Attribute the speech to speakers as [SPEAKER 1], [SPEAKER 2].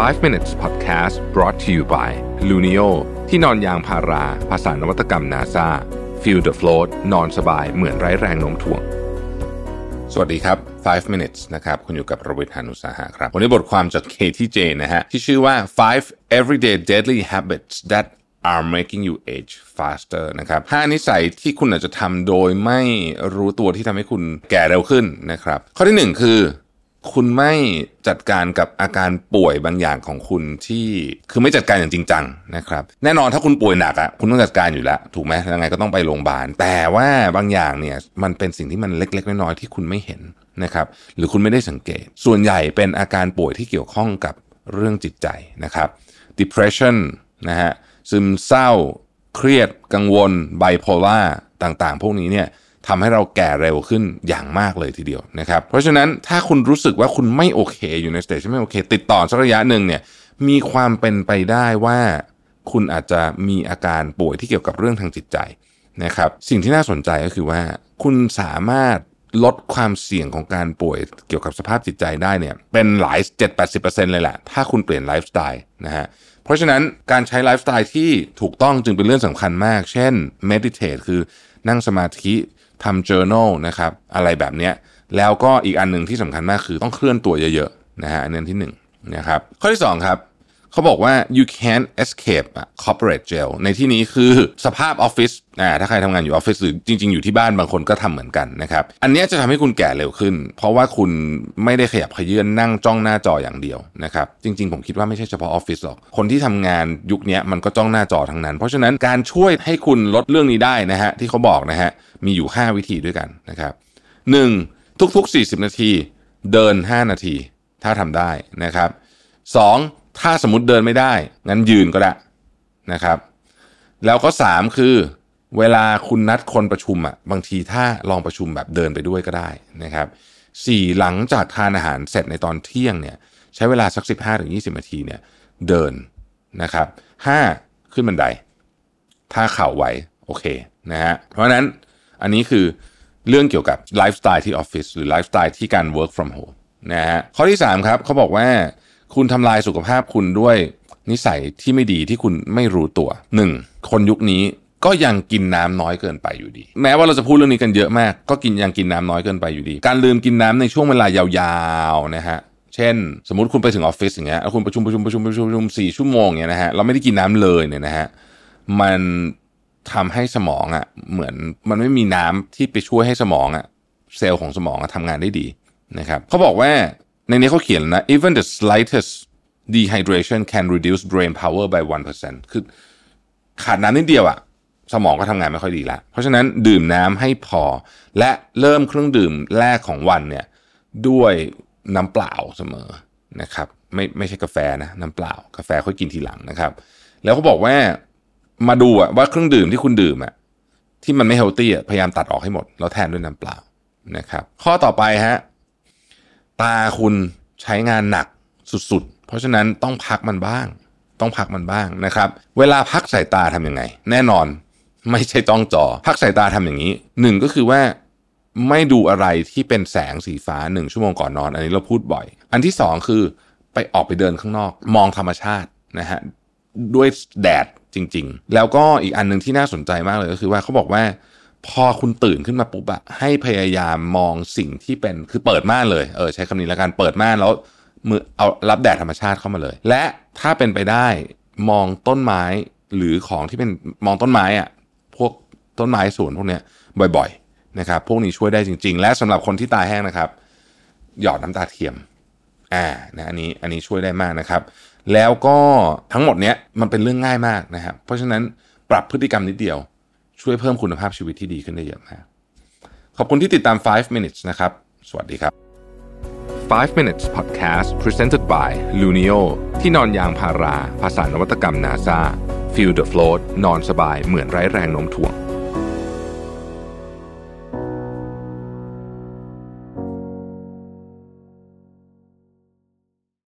[SPEAKER 1] 5 minutes podcast brought to you by Luno ที่นอนยางพารา ภาษานวัตกรรม NASA feel the float นอนสบายเหมือนไร้แรงโน้มถ่วง สวัสดีครับ 5 minutes นะครับ คุณอยู่กับรวิทยานุสาหะครับ วันนี้บทความจาก KTJ นะฮะ ที่ชื่อว่า 5 everyday deadly habits that are making you age faster นะครับ5นิสัยที่คุณอาจจะทำโดยไม่รู้ตัวที่ทำให้คุณแก่เร็วขึ้นนะครับ ข้อที่ 1 คือ คุณไม่จัดการกับอาการป่วยบางอย่างของคุณที่คือไม่จัดการอย่างจริงจังนะครับแน่นอนถ้าคุณป่วยหนักอะคุณต้องจัดการอยู่แล้วถูกไหมยังไงก็ต้องไปโรงพยาบาล แต่ว่าบางอย่างเนี่ยมันเป็นสิ่งที่มันเล็ก ๆ น้อยๆที่คุณไม่เห็นนะครับหรือคุณไม่ได้สังเกต ส่วนใหญ่เป็นอาการป่วยที่เกี่ยวข้องกับเรื่องจิตใจนะครับ depression นะฮะซึมเศร้า เครียดกังวลไบโพล่าต่างๆ พวกนี้เนี่ย ทำให้เราแก่เร็วขึ้นอย่างมากเลยทีเดียวนะครับ เพราะฉะนั้นถ้าคุณรู้สึกว่าคุณไม่โอเค อยู่ใน stage ที่ไม่โอเค ติดต่อสักระยะหนึ่งเนี่ยมีความเป็นไปได้ว่าคุณอาจจะมีอาการป่วยที่เกี่ยวกับเรื่องทางจิตใจนะครับ สิ่งที่น่าสนใจก็คือว่า คุณสามารถลดความเสี่ยงของการป่วยเกี่ยวกับสภาพจิตใจได้เนี่ยเป็นหลาย 7-80%เลยแหละถ้าคุณเปลี่ยนไลฟ์สไตล์นะฮะเพราะฉะนั้นการใช้ไลฟ์สไตล์ที่ถูกต้องจึงเป็นเรื่องสำคัญมาก เช่น meditate คือนั่งสมาธิ ทำ journal นะครับอะไรแบบเนี้ยแล้วก็อีกอันหนึ่งที่สำคัญมากคือต้องเคลื่อนตัวเยอะๆนะฮะอันนี้ที่หนึ่งนะครับข้อที่สองครับ เขาบอกว่า you can't escape corporate jail ในที่นี้คือสภาพออฟฟิศอ่าถ้าใครทำงานอยู่ออฟฟิศหรือจริง ๆ อยู่ที่บ้านบางคนก็ทำเหมือนกันนะครับอันนี้จะทำให้คุณแก่เร็วขึ้น เพราะว่าคุณไม่ได้ขยับขยื่นนั่งจ้องหน้าจออย่างเดียวนะครับจริง ๆ ผมคิดว่าไม่ใช่เฉพาะออฟฟิศหรอก คนที่ทำงานยุคนี้มันก็จ้องหน้าจอทั้งนั้น เพราะฉะนั้นการช่วยให้คุณลดเรื่องนี้ได้นะฮะที่เขาบอกนะฮะมีอยู่ 5 วิธีด้วยกันนะครับหนึ่งทุกๆ 40 นาที เดิน 5 นาที ถ้าทำได้นะครับสอง ถ้าสมมติเดินไม่ได้ งั้นยืนก็ได้นะครับ แล้วก็สามคือ เวลาคุณนัดคนประชุมอะบางทีถ้าลองประชุมแบบเดินไปด้วยก็ได้นะครับสี่หลังจากทานอาหารเสร็จในตอนเที่ยงเนี่ย ใช้เวลาสัก 15ถึง20 นาทีเนี่ย เดินนะครับห้าขึ้นบันได ถ้าเข่าไหวโอเคนะฮะเพราะฉะนั้นอันนี้คือเรื่องเกี่ยวกับไลฟ์สไตล์ที่ออฟฟิศหรือไลฟ์สไตล์ที่การ work from home นะฮะข้อที่ 3 ครับเขาบอกว่า คุณทำลายสุขภาพคุณด้วยนิสัยที่ไม่ดีที่คุณไม่รู้ตัว 1. คนยุคนี้ก็ยังกินน้ำน้อยเกินไปอยู่ดี แม้ว่าเราจะพูดเรื่องนี้กันเยอะมาก ก็กินยังกินน้ำน้อยเกินไปอยู่ดี การลืมกินน้ำในช่วงเวลายาวๆนะฮะเช่น สมมติคุณไปถึงออฟฟิศอย่างเงี้ยแล้วคุณประชุมประชุมประชุมประชุมประชุมสี่ชั่วโมงเงี้ยนะฮะเราไม่ได้กินน้ำเลยเนี่ยนะฮะมันทำให้สมองอะ่ะเหมือนมันไม่มีน้ำที่ไปช่วยให้สมองอะ่ะเซลล์ของสมองอะทำงานได้ดีนะครับเขาบอกว่า ในนี้เขาเขียนนะ even the slightest dehydration can reduce brain power by 1%คือขาดน้ำนิดเดียวอะสมองก็ทำงานไม่ค่อยดีละเพราะฉะนั้นดื่มน้ำให้พอ และเริ่มเครื่องดื่มแรกของวันเนี่ยด้วยน้ำเปล่าเสมอนะครับ ไม่ไม่ใช่กาแฟนะน้ำเปล่า กาแฟค่อยกินทีหลังนะครับ แล้วเขาบอกว่ามาดูอะว่าเครื่องดื่มที่คุณดื่มอะที่มันไม่เฮลตี้อะพยายามตัดออกให้หมด แล้วแทนด้วยน้ำเปล่านะครับ ข้อต่อไปฮะ ตาคุณใช้งานหนักสุดๆ เพราะฉะนั้นต้องพักมันบ้าง ต้องพักมันบ้างนะครับ เวลาพักสายตาทำยังไง แน่นอน ไม่ใช่ต้องจอ พักสายตาทำอย่างนี้หนึ่งก็คือว่าไม่ดูอะไรที่เป็นแสงสีฟ้าหนึ่งชั่วโมงก่อนนอน อันนี้เราพูดบ่อย อันที่สองคือไปออกไปเดินข้างนอก มองธรรมชาตินะฮะด้วยแดดจริง ๆ แล้วก็อีกอันหนึ่งที่น่าสนใจมากเลยก็คือว่าเขาบอกว่า พอคุณตื่นขึ้นมาปุ๊บอะให้พยายามมองสิ่งที่เป็นคือเปิดม่านเลยเออใช้คำนี้แล้วกันเปิดม่านแล้วมือเอารับแดดธรรมชาติเข้ามาเลย และถ้าเป็นไปได้มองต้นไม้หรือของที่เป็นมองต้นไม้อะพวกต้นไม้สวนพวกเนี้ยบ่อย ๆ นะครับ พวกนี้ช่วยได้จริง ๆ และสำหรับคนที่ตาแห้งนะครับ หยอดน้ำตาเทียมอ่านะอันนี้อันนี้ช่วยได้มากนะครับ แล้วก็ทั้งหมดเนี้ยมันเป็นเรื่องง่ายมากนะครับเพราะฉะนั้นปรับพฤติกรรมนิดเดียว ช่วยเพิ่มคุณภาพชีวิตที่ดีขึ้นได้เยอะมาก ขอบคุณที่ติดตาม 5 minutes นะครับ สวัสดีครับ 5 minutes podcast presented by Luno ที่นอนยางพารา ภาษานวัตกรรม NASA feel the float นอนสบายเหมือนไร้แรงโน้มถ่วง